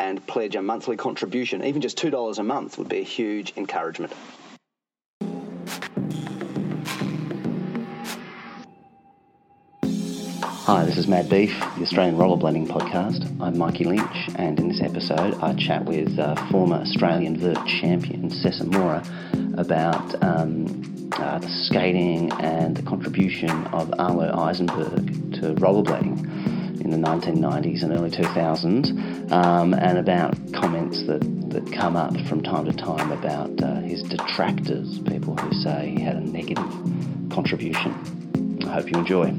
and pledge a monthly contribution. Even just $2 a month would be a huge encouragement. Hi, this is Mad Beef, the Australian Rollerblading Podcast. I'm Mikey Lynch, and in this episode, I chat with uh, former Australian vert champion Cesar Mora about um, uh, the skating and the contribution of Arlo Eisenberg to rollerblading in the 1990s and early 2000s, um, and about comments that, that come up from time to time about uh, his detractors, people who say he had a negative contribution. I hope you enjoy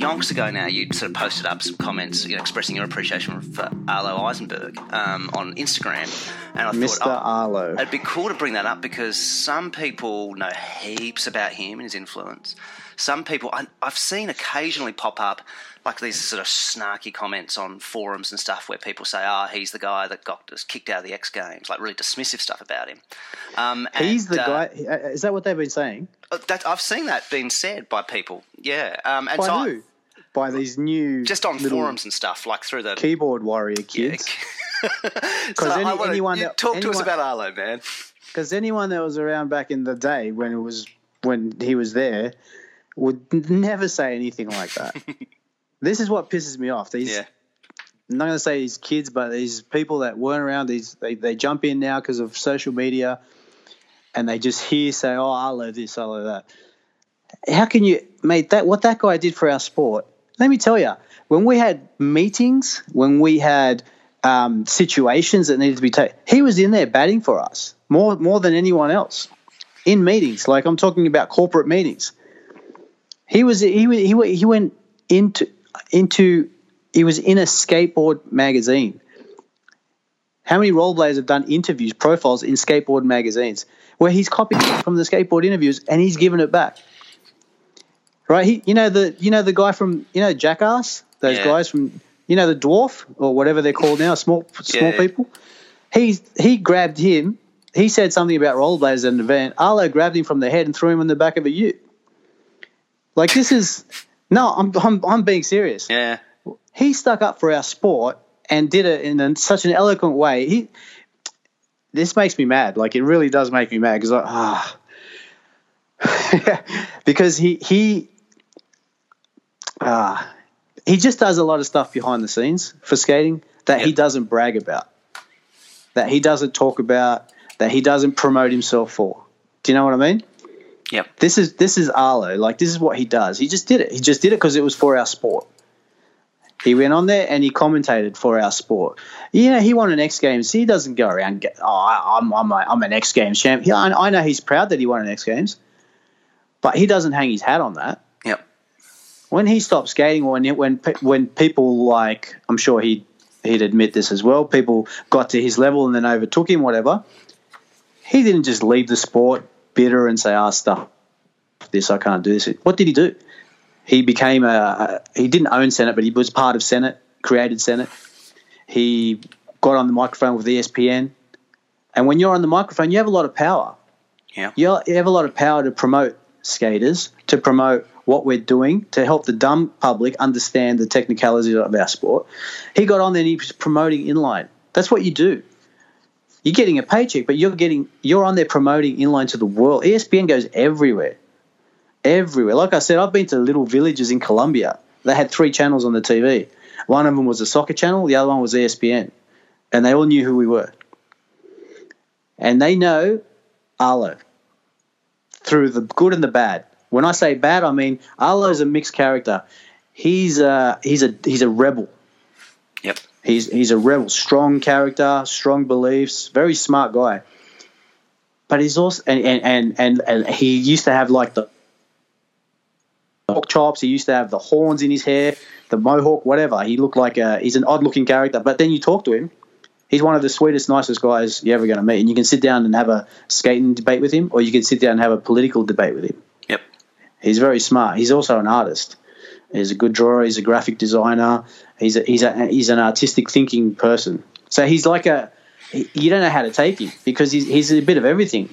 yonks ago now, you sort of posted up some comments, you know, expressing your appreciation for Arlo Eisenberg um, on Instagram, and I Mr. thought, oh, Arlo, it'd be cool to bring that up because some people know heaps about him and his influence. Some people I, I've seen occasionally pop up like these sort of snarky comments on forums and stuff where people say, "Ah, oh, he's the guy that got us kicked out of the X Games," like really dismissive stuff about him. Um, he's and, the uh, guy. Uh, is that what they've been saying? Uh, that, I've seen that being said by people. Yeah. Um, and by so who? I, by these new just on forums and stuff, like through the keyboard warrior kids. Because so any, wanna, anyone that, talk anyone, to us about Arlo, man. Because anyone that was around back in the day when it was when he was there would never say anything like that. this is what pisses me off. These, yeah. I'm not going to say these kids, but these people that weren't around, these they, they jump in now because of social media, and they just hear say, "Oh, I love this, I love that." How can you, mate? That what that guy did for our sport let me tell you, when we had meetings, when we had um, situations that needed to be taken, he was in there batting for us more more than anyone else in meetings. Like I'm talking about corporate meetings. He was he he he went into into he was in a skateboard magazine. How many rollerbladers have done interviews, profiles in skateboard magazines, where he's copied from the skateboard interviews and he's given it back? right? He, you know the you know the guy from you know Jackass, those yeah. guys from you know the dwarf or whatever they're called now, small small yeah. people. He he grabbed him. He said something about rollerblades at an event. Arlo grabbed him from the head and threw him in the back of a ute. Like this is no, I'm I'm I'm being serious. Yeah, he stuck up for our sport and did it in such an eloquent way. He this makes me mad. Like it really does make me mad because ah. because he he uh, he just does a lot of stuff behind the scenes for skating that yep. he doesn't brag about, that he doesn't talk about, that he doesn't promote himself for. Do you know what I mean? Yep. This is this is Arlo. Like this is what he does. He just did it. He just did it because it was for our sport. He went on there and he commentated for our sport. You know, he won an X Games. He doesn't go around. Get, oh, I'm I'm, a, I'm an X Games champ. Yeah, I, I know he's proud that he won an X Games, but he doesn't hang his hat on that Yep. when he stopped skating, when when when people like, I'm sure he he'd admit this as well. People got to his level and then overtook him, whatever. He didn't just leave the sport bitter and say, "Ah, oh, stuff this, I can't do this." What did he do? He became a, a. He didn't own Senate, but he was part of Senate, created Senate. He got on the microphone with ESPN, and when you're on the microphone, you have a lot of power. Yeah, you have a lot of power to promote skaters, to promote what we're doing to help the dumb public understand the technicalities of our sport. He got on there and he was promoting inline. That's what you do. You're getting a paycheck, but you're getting you're on there promoting inline to the world. ESPN goes everywhere. Everywhere. Like I said, I've been to little villages in Colombia. They had three channels on the TV. One of them was a soccer channel, the other one was ESPN. And they all knew who we were. And they know Arlo through the good and the bad. When I say bad, I mean Arlo's a mixed character. He's a he's a he's a rebel. He's he's a rebel, strong character, strong beliefs, very smart guy. But he's also and and and and, and he used to have like the chops. He used to have the horns in his hair, the mohawk, whatever. He looked like a he's an odd looking character. But then you talk to him, he's one of the sweetest, nicest guys you're ever going to meet. And you can sit down and have a skating debate with him, or you can sit down and have a political debate with him. Yep. He's very smart. He's also an artist. He's a good drawer. He's a graphic designer. He's a, he's a, he's an artistic thinking person. So he's like a you don't know how to take him because he's he's a bit of everything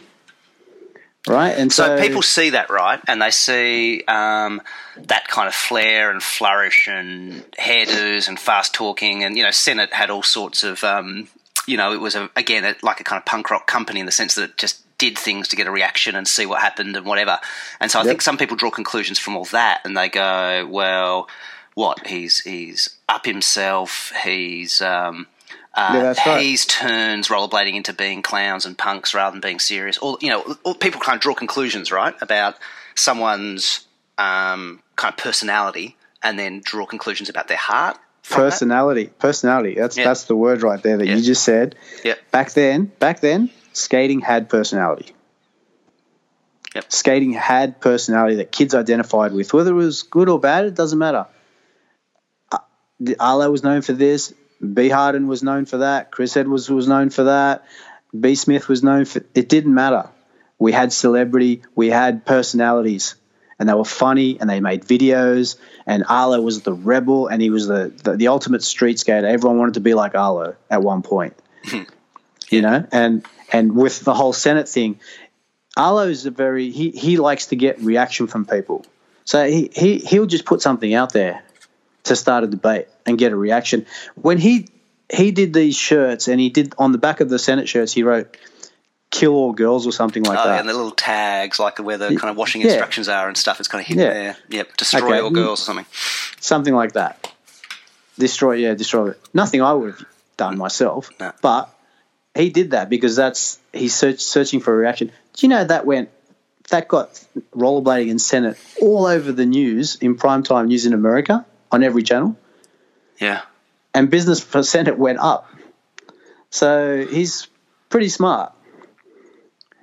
right? And so, so, people see that, right? And they see um, that kind of flair and flourish and hairdos and fast talking, and you know, Senate had all sorts of, um, you know, it was a, again a, like a kind of punk rock company in the sense that it just did things to get a reaction and see what happened and whatever. And so I yep. think some people draw conclusions from all that, and they go, well, what he's he's up himself, he's um, uh, yeah, that's right. He's turns rollerblading into being clowns and punks rather than being serious. Or you know, or people kind of draw conclusions, right, about someone's um, kind of personality, and then draw conclusions about their heart. Personality, that. personality. That's yeah. that's the word right there that yeah. you just said. Yeah. Back then, back then, skating had personality. Yep. Skating had personality that kids identified with, whether it was good or bad. It doesn't matter. Uh, Arlo was known for this. B Harden was known for that. Chris Edwards was known for that. B Smith was known for. It didn't matter. We had celebrity. We had personalities, and they were funny, and they made videos. And Arlo was the rebel, and he was the the, the ultimate street skater. Everyone wanted to be like Arlo at one point. you know, and and with the whole Senate thing, Arlo is a very he he likes to get reaction from people. So he, he he'll just put something out there to start a debate and get a reaction. When he he did these shirts and he did on the back of the Senate shirts he wrote "kill all girls" or something like oh, that. and the little tags like where the kind of washing yeah. instructions are and stuff. It's kind of hidden yeah. there. Yep, destroy okay. all mm. girls or something. Something like that. Destroy, yeah, destroy it. Nothing I would have done mm. myself, no. but he did that because that's he's search, searching for a reaction. Do you know that went that got rollerblading and Senate all over the news in primetime news in America? on every channel. Yeah. And business for Senate went up. So he's pretty smart.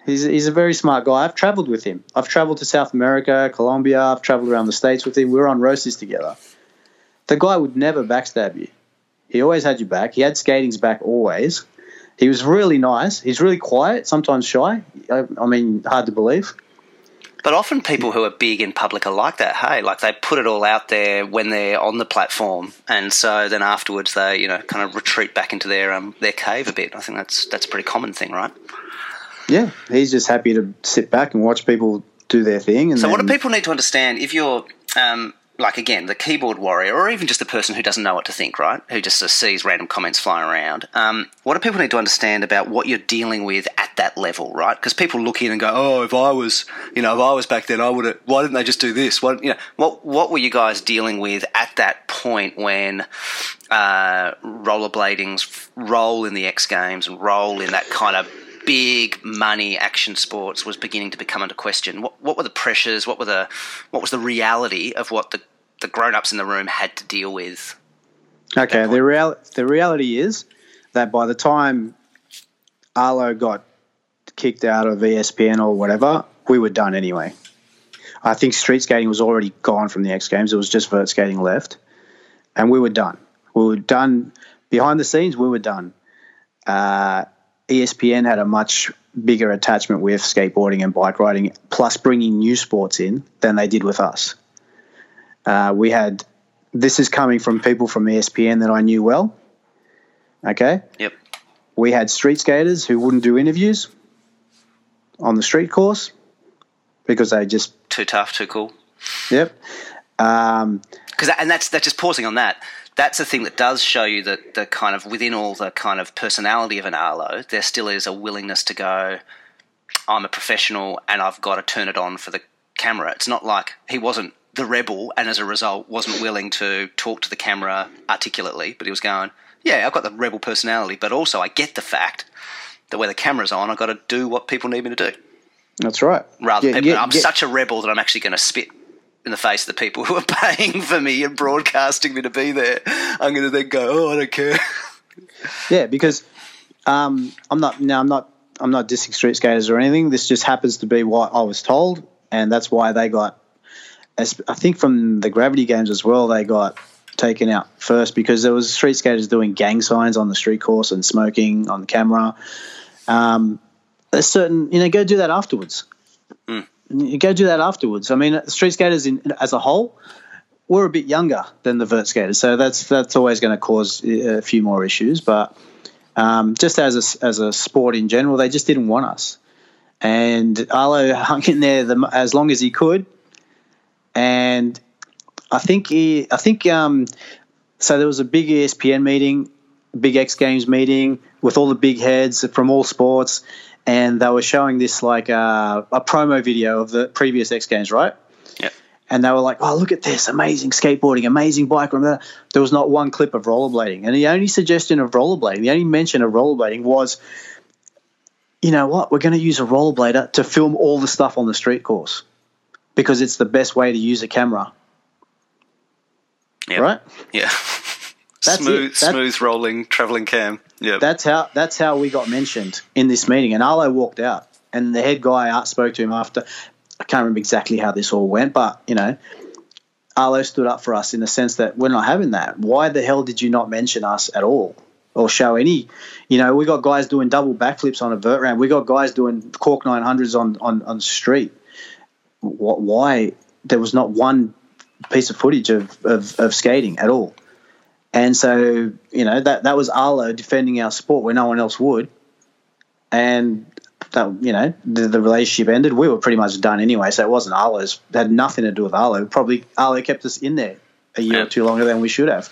He's, he's a very smart guy. I've traveled with him. I've traveled to South America, Colombia. I've traveled around the States with him. We were on roasters together. The guy would never backstab you. He always had your back. He had skating's back always. He was really nice. He's really quiet, sometimes shy. I, I mean, hard to believe. But often people who are big in public are like that. Hey, like they put it all out there when they're on the platform, and so then afterwards they, you know, kind of retreat back into their um, their cave a bit. I think that's that's a pretty common thing, right? Yeah, he's just happy to sit back and watch people do their thing. And so, what do people need to understand if you're um, like again the keyboard warrior, or even just the person who doesn't know what to think, right? Who just uh, sees random comments flying around. Um, what do people need to understand about what you're dealing with at that level, right? Because people look in and go, "Oh, if I was, you know, if I was back then, I would have. Why didn't they just do this? What, you know, what what were you guys dealing with at that point when uh, rollerblading's role in the X Games and role in that kind of big money action sports was beginning to become under question. What, what were the pressures? What were the what was the reality of what the the grown ups in the room had to deal with? Okay, the real the reality is that by the time Arlo got kicked out of ESPN or whatever, we were done anyway. I think street skating was already gone from the X Games. It was just vert skating left, and we were done. We were done behind the scenes. We were done. Uh, ESPN had a much bigger attachment with skateboarding and bike riding, plus bringing new sports in than they did with us. Uh, we had this is coming from people from ESPN that I knew well. Okay. Yep. We had street skaters who wouldn't do interviews on the street course because they just too tough, too cool. Yep. Um, because and that's that's just pausing on that that's the thing that does show you that the kind of within all the kind of personality of an Arlo, there still is a willingness to go. I'm a professional and I've got to turn it on for the camera. It's not like he wasn't the rebel and as a result wasn't willing to talk to the camera articulately, but he was going, yeah, I've got the rebel personality, but also I get the fact that where the camera's on, I've got to do what people need me to do. That's right. Rather than yeah, I'm yeah. such a rebel that I'm actually going to spit in the face of the people who are paying for me and broadcasting me to be there. I'm going to then go, oh, I don't care. Yeah, because um, I'm not now. I'm not. I'm not dissing street skaters or anything. This just happens to be what I was told, and that's why they got as, I think from the gravity games as well, they got taken out first because there was street skaters doing gang signs on the street course and smoking on the camera. Um, there's certain, you know, go do that afterwards. Mm. You go do that afterwards. I mean, street skaters in, as a whole, we're a bit younger than the vert skaters, so that's that's always going to cause a few more issues. But um, just as a, as a sport in general, they just didn't want us. And Arlo hung in there the, as long as he could, and I think he, I think um, so. There was a big ESPN meeting, big X Games meeting with all the big heads from all sports, and they were showing this like uh, a promo video of the previous X Games, right? Yeah. And they were like, "Oh, look at this! Amazing skateboarding, amazing bike." Remember, there was not one clip of rollerblading, and the only suggestion of rollerblading, the only mention of rollerblading was, you know what? We're going to use a rollerblader to film all the stuff on the street course because it's the best way to use a camera. Yep. Right? Yeah. That's smooth, smooth rolling traveling cam. Yeah. That's how that's how we got mentioned in this meeting. And Arlo walked out, and the head guy uh, spoke to him after. I can't remember exactly how this all went, but you know, Arlo stood up for us in the sense that we're not having that. Why the hell did you not mention us at all? Or show any, you know, we got guys doing double backflips on a vert ramp. We got guys doing cork 900s on on on the street. Why there was not one piece of footage of, of, of skating at all. And so, you know, that, that was Arlo defending our sport where no one else would. And that, you know, the, the relationship ended. We were pretty much done anyway. So it wasn't Arlo's, it had nothing to do with Arlo. Probably Arlo kept us in there a year yeah. or two longer than we should have.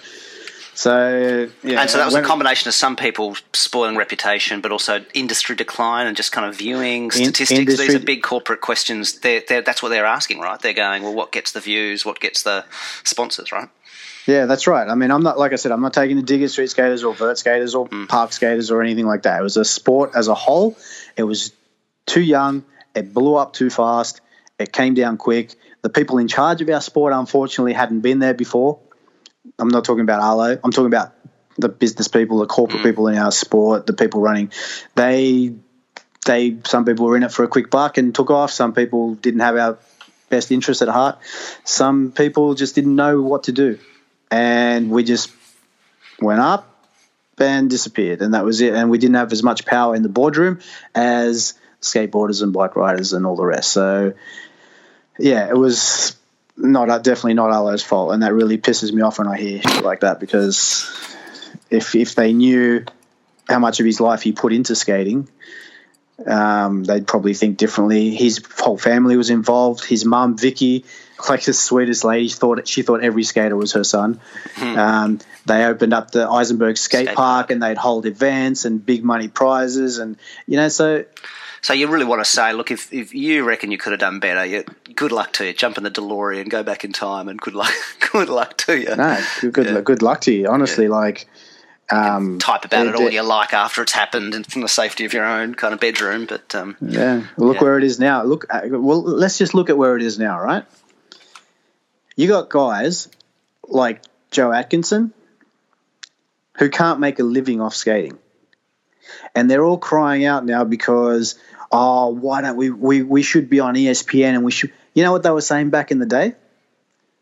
So yeah, and so that was a combination of some people spoiling reputation, but also industry decline and just kind of viewing statistics. In, industry, These are big corporate questions. They're, they're, that's what they're asking, right? They're going, well, what gets the views? What gets the sponsors, right? Yeah, that's right. I mean, I'm not like I said, I'm not taking the digger street skaters or vert skaters or mm. park skaters or anything like that. It was a sport as a whole. It was too young. It blew up too fast. It came down quick. The people in charge of our sport, unfortunately, hadn't been there before. I'm not talking about Arlo. I'm talking about the business people, the corporate mm. people in our sport, the people running. They, they, some people were in it for a quick buck and took off. Some people didn't have our best interest at heart. Some people just didn't know what to do, and we just went up and disappeared, and that was it. And we didn't have as much power in the boardroom as skateboarders and bike riders and all the rest. So, yeah, it was not definitely not Arlo's fault, and that really pisses me off when I hear shit like that because if if they knew how much of his life he put into skating, um, they'd probably think differently. His whole family was involved. His mum, Vicky, like the sweetest lady, thought she thought every skater was her son. Hmm. Um, they opened up the Eisenberg skate, skate park, and they'd hold events and big money prizes, and you know so so you really want to say, look, if, if you reckon you could have done better, you, good luck to you. Jump in the DeLorean, go back in time, and good luck, good luck to you. No, good, good, yeah. good luck to you. Honestly, yeah. like. Um, type about it, it all you like after it's happened and from the safety of your own kind of bedroom. But um, yeah, look yeah. where it is now. Look, uh, well, let's just look at where it is now, right? You got guys like Joe Atkinson who can't make a living off skating, and they're all crying out now because oh, why don't we, we, we should be on ESPN and we should, you know what they were saying back in the day?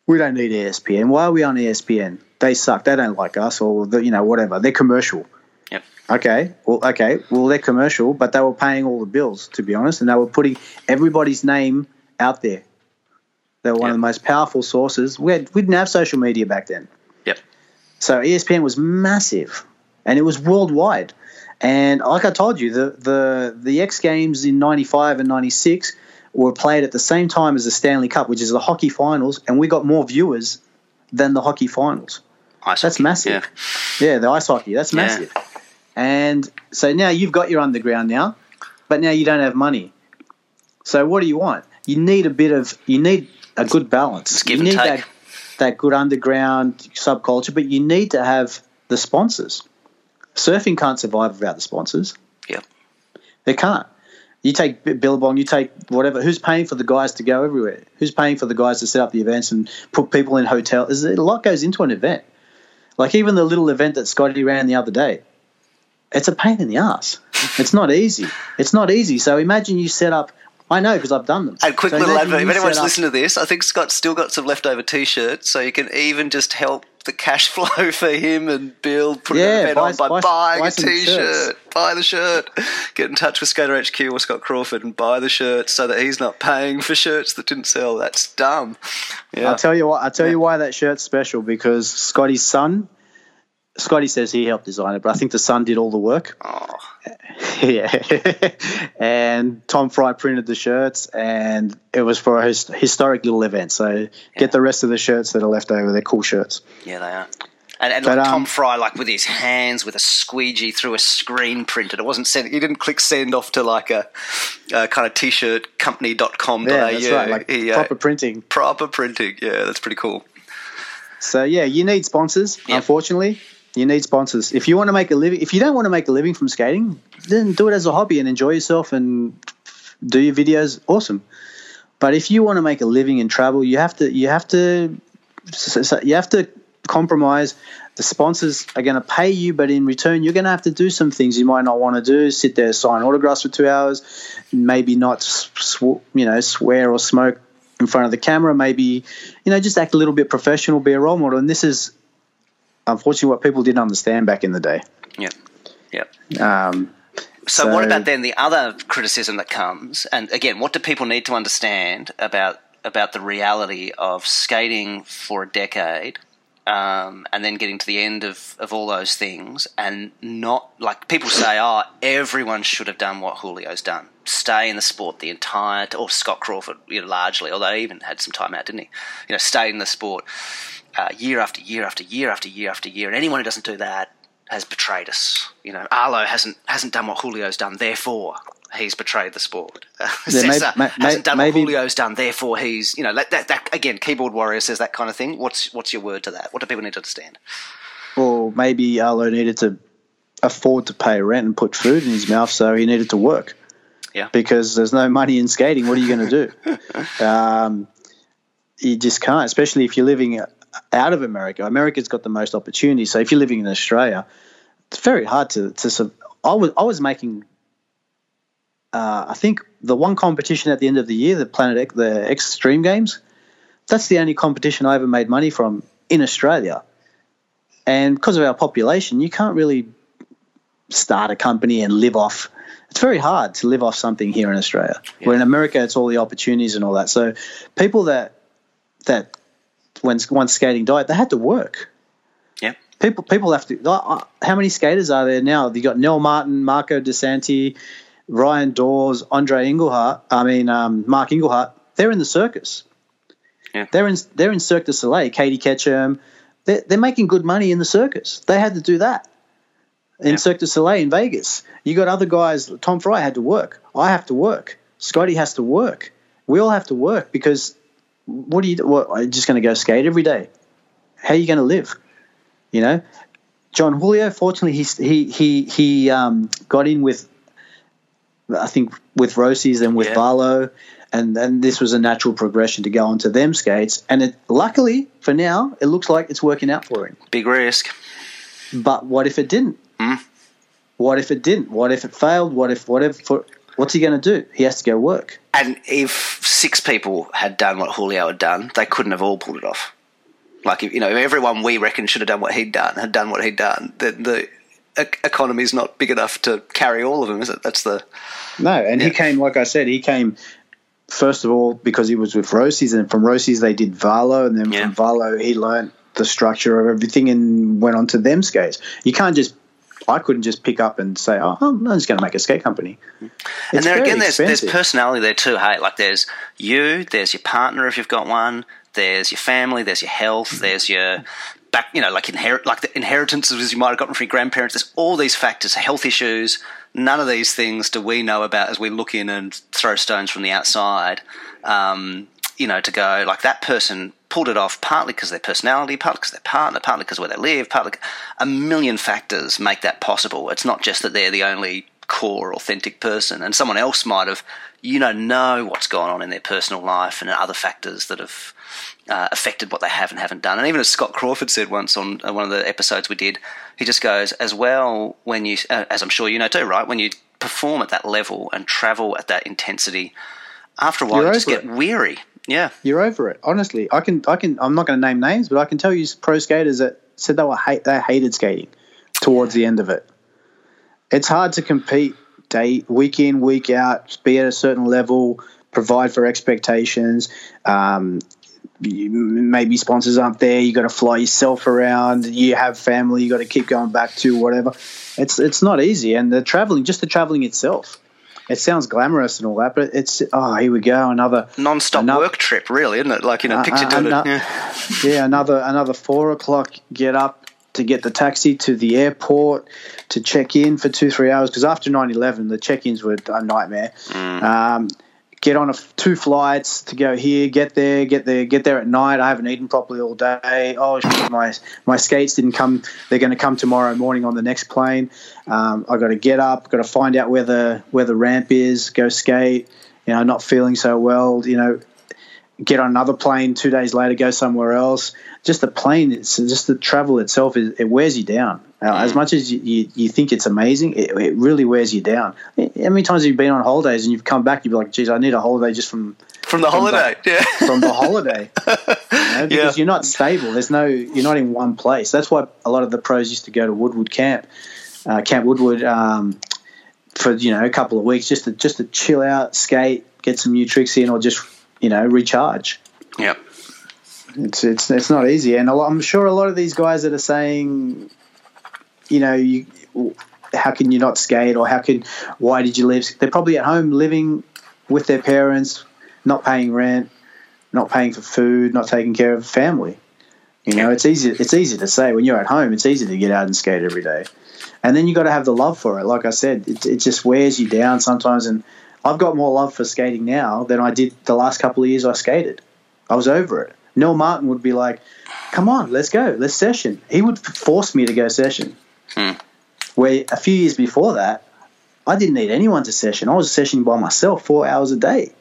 We don't need ESPN. Why are we on ESPN? They suck. They don't like us or, the, you know, whatever. They're commercial. Yep. Okay. Well, okay. Well, they're commercial, but they were paying all the bills, to be honest, and they were putting everybody's name out there. They were one yep. of the most powerful sources. We, had, we didn't have social media back then. Yep. So ESPN was massive, and it was worldwide. And like I told you, the the the X Games in '95 and '96 were played at the same time as the Stanley Cup, which is the hockey finals, and we got more viewers than the hockey finals. Ice That's hockey, massive. Yeah. yeah. the ice hockey. That's massive. Yeah. And so now you've got your underground now, but now you don't have money. So what do you want? You need a bit of you need a good balance. you need that that good underground subculture, but you need to have the sponsors. Surfing can't survive without the sponsors. Yeah. They can't. You take Billabong, you take whatever. Who's paying for the guys to go everywhere? Who's paying for the guys to set up the events and put people in hotels? A lot goes into an event. Like even the little event that Scotty ran the other day, it's a pain in the ass. It's not easy. It's not easy. So imagine you set up I know because I've done them. And quick so little advert. If anyone's listening to this, I think Scott's still got some leftover T-shirts, so you can even just help the cash flow for him and Bill put yeah, event buy, on by buy, buying buy a T-shirt. Buy the shirt. Get in touch with Skater HQ or Scott Crawford and buy the shirt so that he's not paying for shirts that didn't sell. That's dumb. Yeah. I'll tell you what. I'll tell yeah. you why that shirt's special because Scotty's son Scotty says he helped design it, but I think the son did all the work. Oh. yeah. and Tom Fry printed the shirts, and it was for a his, historic little event. So yeah. get the rest of the shirts that are left over. They're cool shirts. Yeah, they are. And, and but, like Tom um, Fry, like with his hands, with a squeegee through a screen printed. It wasn't sent. He didn't click send off to like a, a kind of t-shirt company.com. Yeah, that's right. Like he, uh, proper printing. Proper printing. Yeah, that's pretty cool. So yeah, you need sponsors. Yep. Unfortunately, you need sponsors. If you want to make a living, if you don't want to make a living from skating, then do it as a hobby and enjoy yourself and do your videos. Awesome. But if you want to make a living and travel, you have to you have to you have to compromise. The sponsors are going to pay you, but in return, you're going to have to do some things you might not want to do. Sit there, sign autographs for two hours, maybe not, sw- you know, swear or smoke in front of the camera. Maybe, you know, just act a little bit professional, be a role model. And this is unfortunately what people didn't understand back in the day. Yeah, yeah. Um, so, so, what about then the other criticism that comes? And again, what do people need to understand about about the reality of skating for a decade? Um, and then getting to the end of, of all those things, and not like people say, oh, everyone should have done what Julio's done, stay in the sport the entire, or Scott Crawford, you know, largely, although he even had some time out, didn't he? You know, stay in the sport uh, year after year after year after year after year. And anyone who doesn't do that has betrayed us. You know, Arlo hasn't hasn't done what Julio's done, therefore he's betrayed the sport. Uh, yeah, Cesar may, may, hasn't done maybe, what Julio's done, therefore he's you know that, that, that, again. Keyboard Warrior says that kind of thing. What's what's your word to that? What do people need to understand? Well, maybe Arlo needed to afford to pay rent and put food in his mouth, so he needed to work. Yeah. Because there's no money in skating. What are you going to do? um, you just can't, especially if you're living out of America. America's got the most opportunity. So if you're living in Australia, it's very hard to to. I was I was making. Uh, I think the one competition at the end of the year, the Planet X, the Extreme Games, that's the only competition I ever made money from in Australia. And because of our population, you can't really start a company and live off. It's very hard to live off something here in Australia. Yeah. Where in America, it's all the opportunities and all that. So people that that when once skating died, they had to work. Yeah. People people have to. How many skaters are there now? You got Nel Martin, Marco DeSanti, Ryan Dawes, Andre Engelhart. I mean um, Mark Engelhart. They're in the circus. Yeah. They're in they're in Cirque du Soleil. Katie Ketchum. They're, they're making good money in the circus. They had to do that in yeah. Cirque du Soleil in Vegas. You got other guys. Tom Fry had to work. I have to work. Scotty has to work. We all have to work because what are you? What are you just going to go skate every day? How are you going to live? You know, Jon Julio. Fortunately, he he he he um, got in with, I think, with Roces and with yeah. Valo, and then this was a natural progression to go onto them skates. And it, luckily for now, it looks like it's working out for him. Big risk. But what if it didn't? Mm. What if it didn't? What if it failed? What if whatever? For, what's he going to do? He has to go work. And if six people had done what Julio had done, they couldn't have all pulled it off. Like, if, you know, if everyone we reckon should have done what he'd done had done what he'd done, then the economy is not big enough to carry all of them, is it? That's the no. And yeah. he came, like I said, he came first of all because he was with Roces, and from Roces they did Valo, and then yeah. from Valo he learned the structure of everything and went on to them skates. You can't just I couldn't just pick up and say, "Oh, I'm just going to make a skate company." It's and there again, there's there's personality there too. Hey, like there's you, there's your partner if you've got one, there's your family, there's your health, there's your back, you know, like inherit like the inheritances you might have gotten from your grandparents. There's all these factors, health issues. None of these things do we know about as we look in and throw stones from the outside. Um, you know, to go like that person pulled it off partly because of their personality, partly because their partner, partly because where they live, partly a million factors make that possible. It's not just that they're the only core authentic person, and someone else might have, you know, know what's going on in their personal life and other factors that have uh, affected what they have and haven't done. And even as Scott Crawford said once on uh, one of the episodes we did, he just goes as well when you, uh, as I'm sure you know too, right? When you perform at that level and travel at that intensity after a while, you just get it. weary. Yeah, you're over it. Honestly, I can, I can. I'm not going to name names, but I can tell you pro skaters that said they were hate, they hated skating towards the end of it. It's hard to compete day week in week out, be at a certain level, provide for expectations. Um, maybe sponsors aren't there. You got to fly yourself around. You have family. You got to keep going back to whatever. It's it's not easy, and the traveling, just the traveling itself it sounds glamorous and all that, but it's oh here we go another non-stop another, work trip, really, isn't it? Like you know, uh, picture uh, yeah. yeah, another another four o'clock get up to get the taxi to the airport to check in for two three hours because after 9-11 the check-ins were a nightmare. Mm. Um, get on a, two flights to go here, get there, get there, get there at night. I haven't eaten properly all day. Oh, my my skates didn't come. They're going to come tomorrow morning on the next plane. Um, I got to get up, got to find out where the where the ramp is, go skate. You know, not feeling so well. You know, get on another plane two days later, go somewhere else. Just the plane, it's just the travel itself, it, it wears you down. Uh, as mm. much as you, you, you, think it's amazing, it, it, really wears you down. How many times have you been on holidays and you've come back, you'd be like, geez, I need a holiday just from from the from holiday, the, yeah, from the holiday, you know, because yeah. you're not stable. There's no, you're not in one place. That's why a lot of the pros used to go to Woodward Camp, uh, Camp Woodward, um, for you know a couple of weeks just to just to chill out, skate, get some new tricks in, or just you know recharge. Yeah, It's it's it's not easy, and lot, I'm sure a lot of these guys that are saying, you know, you how can you not skate or how can why did you leave? They're probably at home living with their parents, not paying rent, not paying for food, not taking care of family. You know, it's easy. It's easy to say when you're at home. It's easy to get out and skate every day, and then you got to have the love for it. Like I said, it, it just wears you down sometimes, and I've got more love for skating now than I did the last couple of years I skated. I was over it. Neil Martin would be like, "Come on, let's go, let's session." He would force me to go session. Hmm. Where a few years before that, I didn't need anyone to session. I was sessioning by myself four hours a day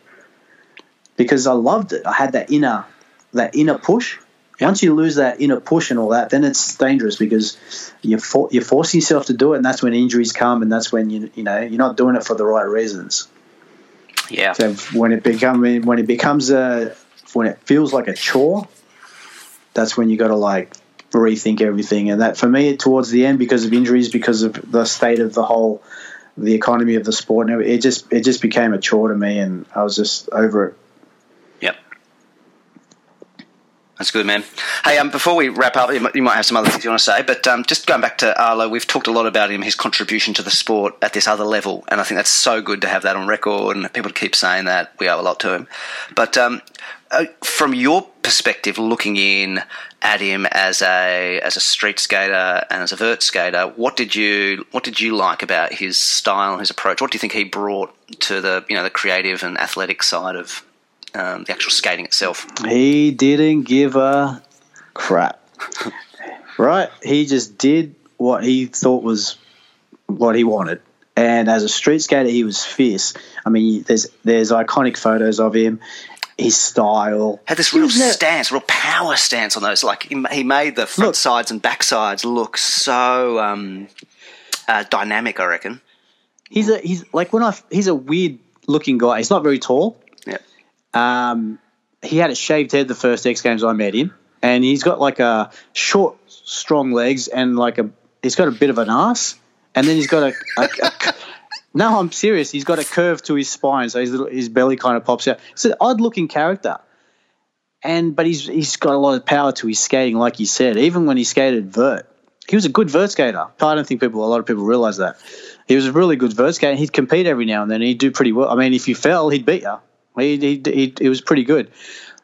because I loved it. I had that inner that inner push. Once you lose that inner push and all that, then it's dangerous because you're for, you're forcing yourself to do it, and that's when injuries come, and that's when you you know you're not doing it for the right reasons. Yeah. So when it become when it becomes a when it feels like a chore, that's when you got to like rethink everything. And that for me, towards the end, because of injuries, because of the state of the whole, the economy of the sport, it just it just became a chore to me, and I was just over it. That's good, man. Hey, um, before we wrap up, you might, have some other things you want to say, but um, just going back to Arlo, we've talked a lot about him, his contribution to the sport at this other level, and I think that's so good to have that on record, and people keep saying that we owe a lot to him. But um, uh, from your perspective, looking in at him as a as a street skater and as a vert skater, what did you what did you like about his style, his approach? What do you think he brought to the you know the creative and athletic side of um, the actual skating itself. He didn't give a crap. right? He just did what he thought was what he wanted. And as a street skater, he was fierce. I mean, there's there's iconic photos of him. His style had this real stance, real power stance on those. Like he, he made the front look, sides and back sides look so um, uh, dynamic. I reckon. He's a he's like when I he's a weird looking guy. He's not very tall. Um, he had a shaved head the first X Games I met him, and he's got like a short, strong legs and like a he's got a bit of an ass, and then he's got a, a, a no, I'm serious. He's got a curve to his spine, so his little, his belly kind of pops out. It's an odd looking character, and but he's he's got a lot of power to his skating, like you said. Even when he skated vert, he was a good vert skater. I don't think people a lot of people realize that. He was a really good vert skater. He'd compete every now and then. He'd do pretty well. I mean, if you fell, he'd beat you. He, he, he, he was pretty good.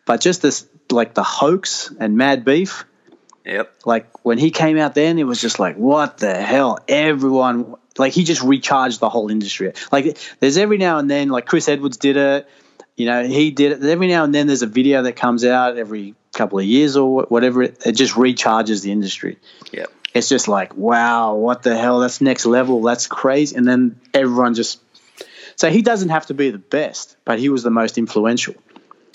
But just this, like the hoax and mad beef. Yep. Like when he came out then, it was just like, what the hell? Everyone, like he just recharged the whole industry. Like there's every now and then, like Chris Edwards did it. You know, he did it. Every now and then there's a video that comes out every couple of years or whatever. It, it just recharges the industry. Yep. It's just like, wow, what the hell? That's next level. That's crazy. And then everyone just so he doesn't have to be the best, but he was the most influential.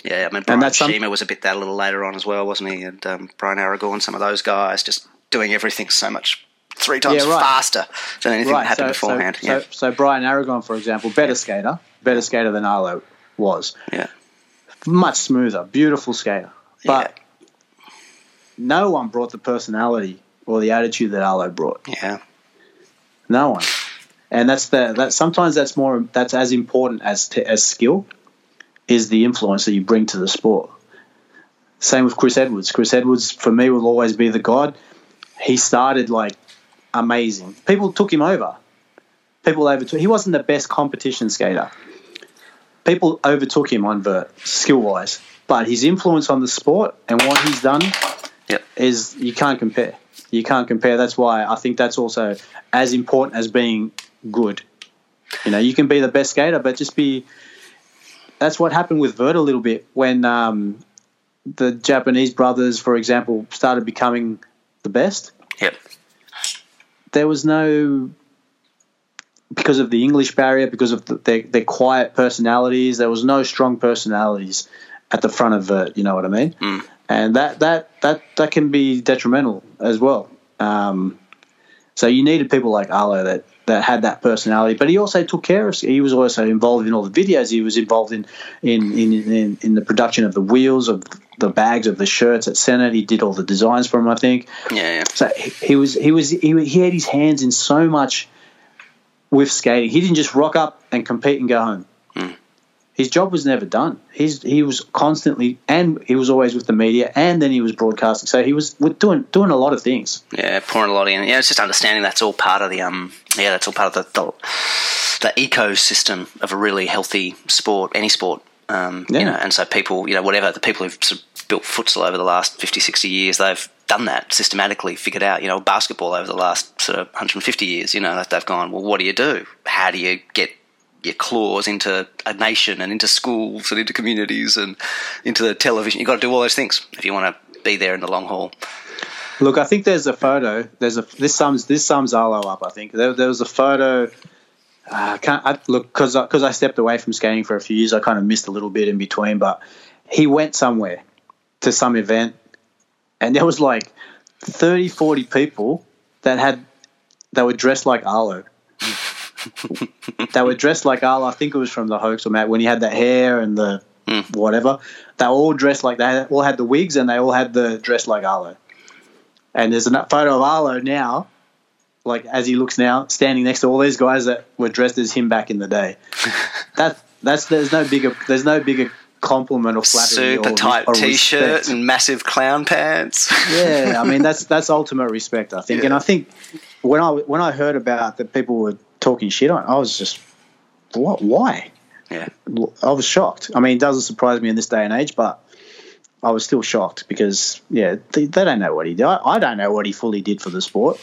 Yeah, I mean, Brian and Shima some... was a bit that a little later on as well, wasn't he? And um, Brian Aragon, some of those guys, just doing everything so much three times yeah, right. faster than anything right. that happened so, beforehand. So, yeah. so, so, Brian Aragon, for example, better skater, better skater than Arlo, was. Yeah. Much smoother, beautiful skater. But yeah. no one brought the personality or the attitude that Arlo brought. Yeah. No one. And that's the that sometimes that's more that's as important as to, as skill is the influence that you bring to the sport. Same with Chris Edwards. Chris Edwards for me will always be the god. He started like amazing. People took him over. People overtook. He wasn't the best competition skater. People overtook him on vert skill wise, but his influence on the sport and what he's done yep. is you can't compare. You can't compare. That's why I think that's also as important as being good. You know, you can be the best skater, but just be. That's what happened with vert a little bit when um, the Japanese brothers, for example, started becoming the best. Yep there was no because of the English barrier, because of the, their, their quiet personalities, there was no strong personalities at the front of Vert. You know what I mean? Mm. And that that that that can be detrimental as well. Um, so you needed people like Arlo that that had that personality, but he also took care of. He was also involved in all the videos. He was involved in in in, in, in the production of the wheels of the bags of the shirts at Senate. He did all the designs for him, I think. Yeah. yeah. So he, he was he was he, he had his hands in so much with skating. He didn't just rock up and compete and go home. Hmm. His job was never done. He's he was constantly and he was always with the media and then he was broadcasting. So he was doing doing a lot of things. Yeah, pouring a lot in. Yeah, it's just understanding that's all part of the um yeah that's all part of the the, the ecosystem of a really healthy sport, any sport. Um, yeah. You know, and so people, you know, whatever the people who've sort of built futsal over the last 50, 60 years, they've done that systematically, figured out, you know, basketball over the last sort of 150 years, you know, they've gone, well, what do you do? How do you get your claws into a nation and into schools and into communities and into the television? You've got to do all those things if you want to be there in the long haul. Look, I think there's a photo. There's a this sums this sums Arlo up. I think there, there was a photo. Uh, I can't I, look because because I stepped away from skating for a few years. I kind of missed a little bit in between, but he went somewhere to some event, and there was like 30, 40 people that had that were dressed like Arlo. They were dressed like Arlo. I think it was from the hoax or Matt when he had that hair and the mm. whatever. They all dressed like they all had the wigs and they all had the dress like Arlo. And there's a photo of Arlo now, like as he looks now, standing next to all these guys that were dressed as him back in the day. that that's there's no bigger there's no bigger compliment or flattery super or, tight or t-shirt respect. and massive clown pants. yeah, I mean that's that's ultimate respect, I think. Yeah. And I think when I when I heard about that people were talking shit on, I was just what? Why? Yeah, I was shocked. I mean, it doesn't surprise me in this day and age, but I was still shocked because yeah, they, they don't know what he did. I, I, don't know what he fully did for the sport.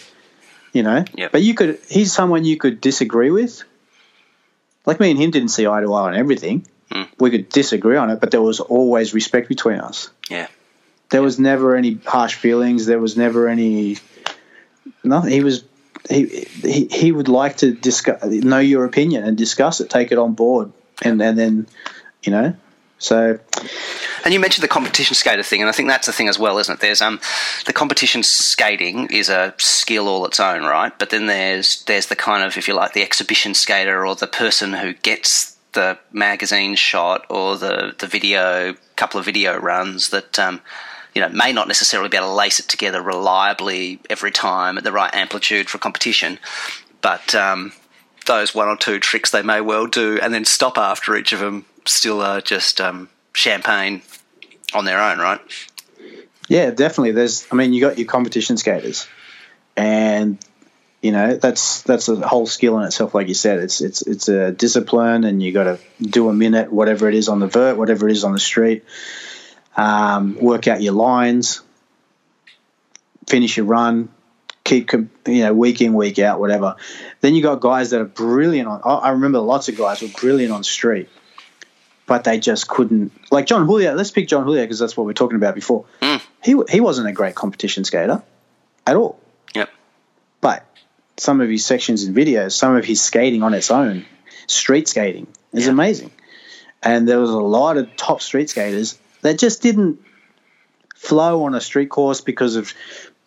You know, yep. but you could. He's someone you could disagree with. Like me and him didn't see eye to eye on everything Mm. We could disagree on it, but there was always respect between us. Yeah. There was never any harsh feelings. There was never any nothing. He was he he, would like to discuss know your opinion and discuss it, take it on board, and and then you know so. And you mentioned the competition skater thing, and I think that's the thing as well, isn't it? There's um, the competition skating is a skill all its own, right? But then there's there's the kind of, if you like, the exhibition skater or the person who gets the magazine shot or the the video couple of video runs that um, you know may not necessarily be able to lace it together reliably every time at the right amplitude for competition, but um, those one or two tricks they may well do and then stop after each of them still are just um, champagne on their own, right? Yeah, definitely. There's, I mean, you got your competition skaters, and you know that's that's a whole skill in itself like you said it's it's it's a discipline and you got to do a minute whatever it is on the vert whatever it is on the street um, work out your lines finish your run keep you know week in week out whatever then you got guys that are brilliant on i remember lots of guys were brilliant on street but they just couldn't like john Julio let's pick john Julio because that's what we are talking about before mm. he, he wasn't a great competition skater at all yep but some of his sections in videos, some of his skating on its own, street skating is yeah. amazing. And there was a lot of top street skaters that just didn't flow on a street course because of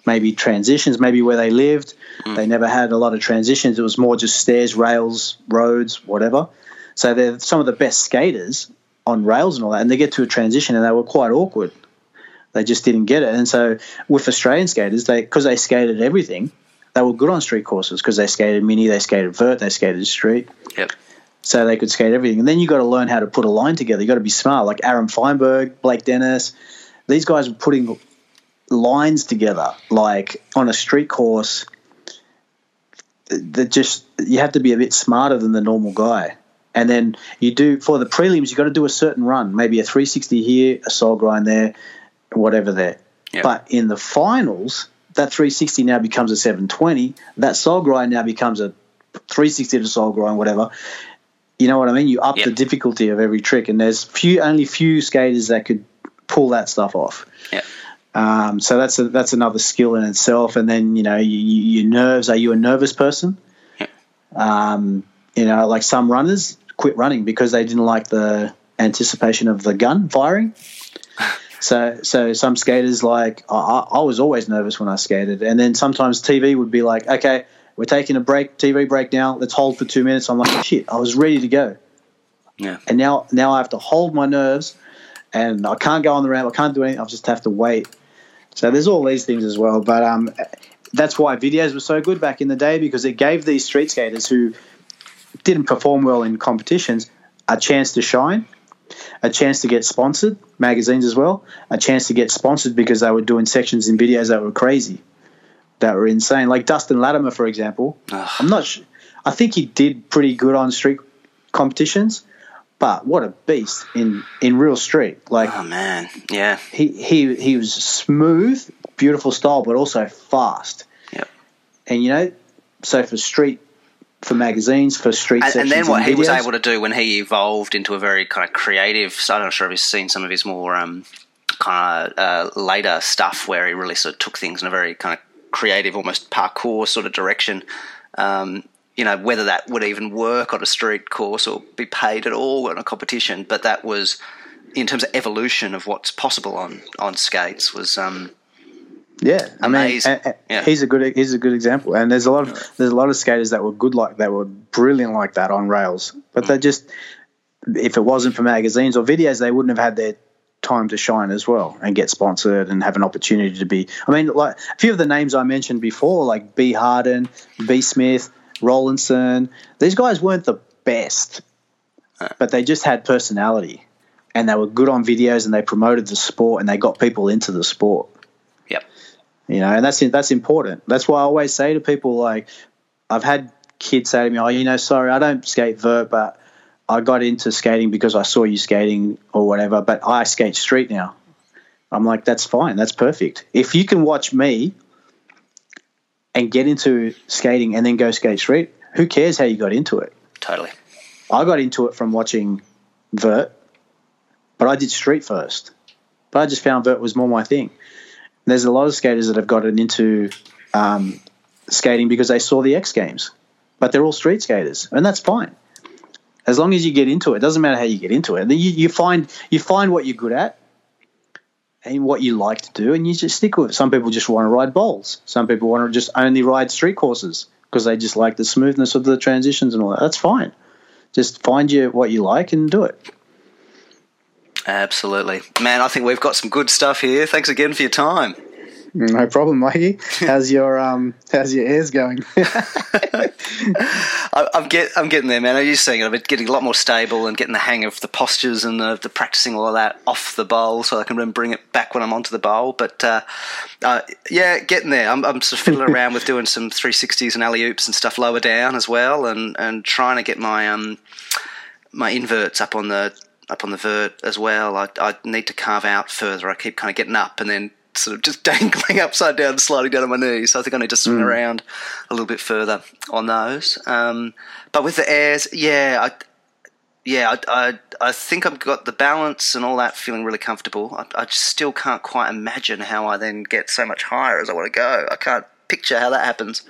maybe transitions, maybe where they lived. Mm. They never had a lot of transitions. It was more just stairs, rails, roads, whatever. So they're some of the best skaters on rails and all that, and they get to a transition and they were quite awkward. They just didn't get it. And so with Australian skaters, they because they skated everything, they were good on street courses because they skated mini, they skated vert, they skated street. Yep. So they could skate everything. And then you got to learn how to put a line together. You got to be smart. Like Aaron Feinberg, Blake Dennis, these guys were putting lines together like on a street course that just you have to be a bit smarter than the normal guy and then you do for the prelims you got to do a certain run maybe a 360 here a soul grind there whatever there yep. but in the finals that 360 now becomes a 720 that soul grind now becomes a 360 to soul grind whatever you know what i mean you up yep. the difficulty of every trick and there's few only few skaters that could pull that stuff off yeah um, so that's a, that's another skill in itself. And then you know you, your nerves. Are you a nervous person? Um, you know, like some runners quit running because they didn't like the anticipation of the gun firing. So, so some skaters like I, I was always nervous when I skated, and then sometimes TV would be like, "Okay, we're taking a break, TV break now. Let's hold for two minutes." I'm like, "Shit, I was ready to go." Yeah. And now, now I have to hold my nerves, and I can't go on the ramp. I can't do anything. I just have to wait so there's all these things as well. But um, that's why videos were so good back in the day because it gave these street skaters who didn't perform well in competitions a chance to shine, a chance to get sponsored, magazines as well, a chance to get sponsored because they were doing sections in videos that were crazy, that were insane. Like Dustin Latimer, for example. Ugh. I'm not sure. I think he did pretty good on street competitions, but what a beast in in real street. Like oh man, yeah. He he he was smooth, beautiful style, but also fast. Yep. And you know, so for street for magazines for street and, and then what he was able to do when he evolved into a very kind of creative so i'm not sure if you've seen some of his more um, kind of uh, later stuff where he really sort of took things in a very kind of creative almost parkour sort of direction um, you know whether that would even work on a street course or be paid at all in a competition. But that was in terms of evolution of what's possible on on skates was. Um, yeah, amazing. I mean, yeah. he's a good he's a good example, and there's a lot of there's a lot of skaters that were good like that were brilliant like that on rails, but mm. they just if it wasn't for magazines or videos, they wouldn't have had their time to shine as well and get sponsored and have an opportunity to be. I mean, like a few of the names I mentioned before, like B Harden, B Smith, Rollinson. These guys weren't the best, but they just had personality, and they were good on videos, and they promoted the sport, and they got people into the sport. Yep. You know, and that's that's important. That's why I always say to people like, I've had kids say to me, "Oh, you know, sorry, I don't skate vert, but I got into skating because I saw you skating or whatever, but I skate street now." I'm like, that's fine. That's perfect. If you can watch me and get into skating and then go skate street, who cares how you got into it? Totally. I got into it from watching vert, but I did street first. But I just found vert was more my thing. There's a lot of skaters that have gotten into um, skating because they saw the X Games, but they're all street skaters, and that's fine. As long as you get into it, it doesn't matter how you get into it. You, you find you find what you're good at, and what you like to do, and you just stick with it. Some people just want to ride bowls. Some people want to just only ride street courses because they just like the smoothness of the transitions and all that. That's fine. Just find you what you like and do it. Absolutely, man. I think we've got some good stuff here. Thanks again for your time. No problem, Mikey. How's your um? How's your ears going? I, am get I'm getting there, man. I'm just saying, I'm getting a lot more stable and getting the hang of the postures and the, the practicing all of that off the bowl, so I can then bring it back when I'm onto the bowl. But uh, uh, yeah, getting there. I'm, I'm sort of fiddling around with doing some 360s and alley oops and stuff lower down as well, and and trying to get my um my inverts up on the up on the vert as well. I, I need to carve out further. I keep kind of getting up and then sort of just dangling upside down and sliding down on my knees. So I think I need to swing mm. around a little bit further on those. Um, but with the airs, yeah, I, yeah, I, I, I, think I've got the balance and all that feeling really comfortable. I, I still can't quite imagine how I then get so much higher as I want to go. I can't picture how that happens.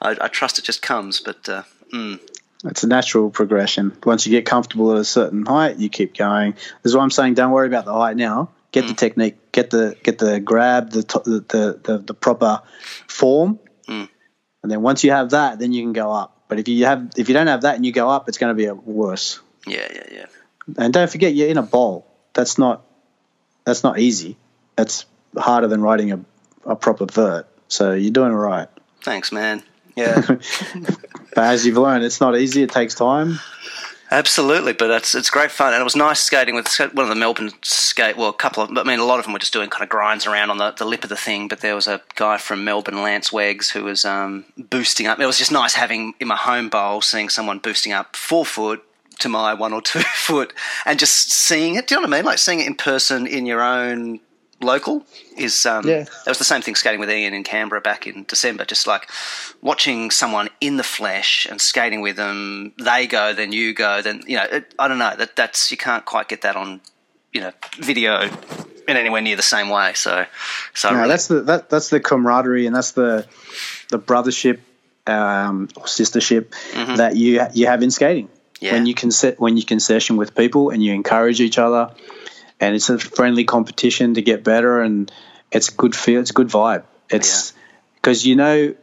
I, I trust it just comes, but uh, mm. It's a natural progression. Once you get comfortable at a certain height, you keep going. That's why I'm saying don't worry about the height now get mm. the technique, get the get the grab, the the the, the proper form, mm. and then once you have that, then you can go up. But if you have if you don't have that and you go up, it's going to be a worse. Yeah, yeah, yeah. and don't forget you're in a bowl. That's not that's not easy. That's harder than riding a, a proper vert. So you're doing all right. Thanks, man. Yeah. but as you've learned, it's not easy. It takes time. Absolutely, but it's it's great fun, and it was nice skating with one of the Melbourne skate. Well, a couple of, I mean, a lot of them were just doing kind of grinds around on the, the lip of the thing. But there was a guy from Melbourne, Lance Wegs, who was um, boosting up. It was just nice having in my home bowl seeing someone boosting up four foot to my one or two foot, and just seeing it. Do you know what I mean? Like seeing it in person in your own local is um, yeah. that was the same thing skating with Ian in Canberra back in December. Just like watching someone in the flesh and skating with them. They go, then you go, then you know. It, I don't know. That that's you can't quite get that on you know video in anywhere near the same way. So so no, really, that's the that, that's the camaraderie and that's the the brothership um, or sistership mm-hmm. that you you have in skating. Yeah. When you can set when you can session with people and you encourage each other and it's a friendly competition to get better, and it's a good feel. It's a good vibe. It's because yeah. you know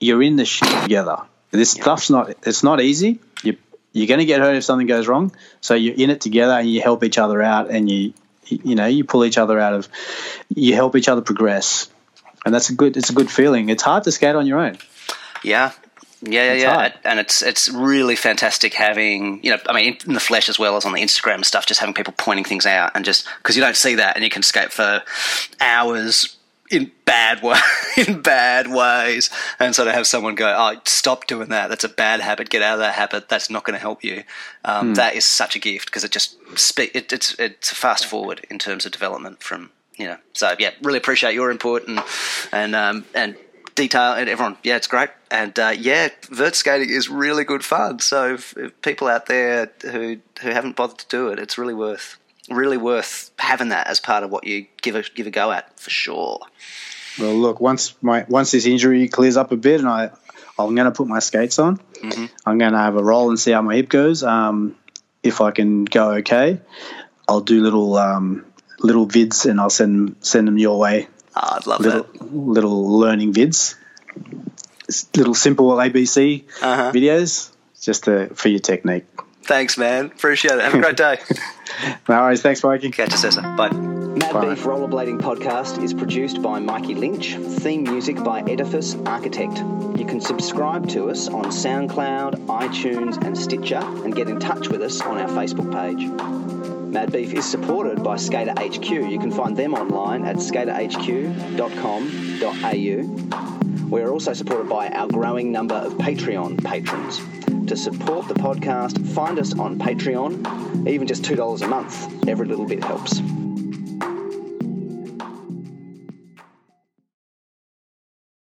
you're in the shit together. This yeah. stuff's not. It's not easy. You you're going to get hurt if something goes wrong. So you're in it together, and you help each other out, and you you know you pull each other out of. You help each other progress, and that's a good. It's a good feeling. It's hard to skate on your own. Yeah, yeah, yeah, yeah. And it's it's really fantastic having you know I mean in the flesh as well as on the Instagram stuff, just having people pointing things out and just because you don't see that and you can skate for hours in bad way in bad ways. And so to have someone go oh stop doing that. That's a bad habit. Get out of that habit. That's not going to help you. Um, mm. that is such a gift because it just spe- it, it's it's fast forward in terms of development from you know. So yeah really appreciate your input and and um, and detail and everyone, yeah, it's great. And uh, yeah, vert skating is really good fun. So if, if people out there who who haven't bothered to do it, it's really worth really worth having that as part of what you give a give a go at for sure. Well, look, once my once this injury clears up a bit, and I I'm going to put my skates on, mm-hmm. I'm going to have a roll and see how my hip goes. Um, if I can go okay, I'll do little um, little vids and I'll send send them your way Oh, I'd love little, that. Little learning vids, little simple ABC uh-huh. videos, just to, for your technique. Thanks, man. Appreciate it. Have a great day. no worries. Thanks, Mikey. Catch you, Cesar. Bye. Mad Bye. Beef Rollerblading Podcast is produced by Mikey Lynch. Theme music by Edifice Architect. You can subscribe to us on SoundCloud, iTunes, and Stitcher, and get in touch with us on our Facebook page. Mad Beef is supported by Skater HQ. You can find them online at skaterhq.com.au. We are also supported by our growing number of Patreon patrons. To support the podcast, find us on Patreon. Even just $2 a month, every little bit helps.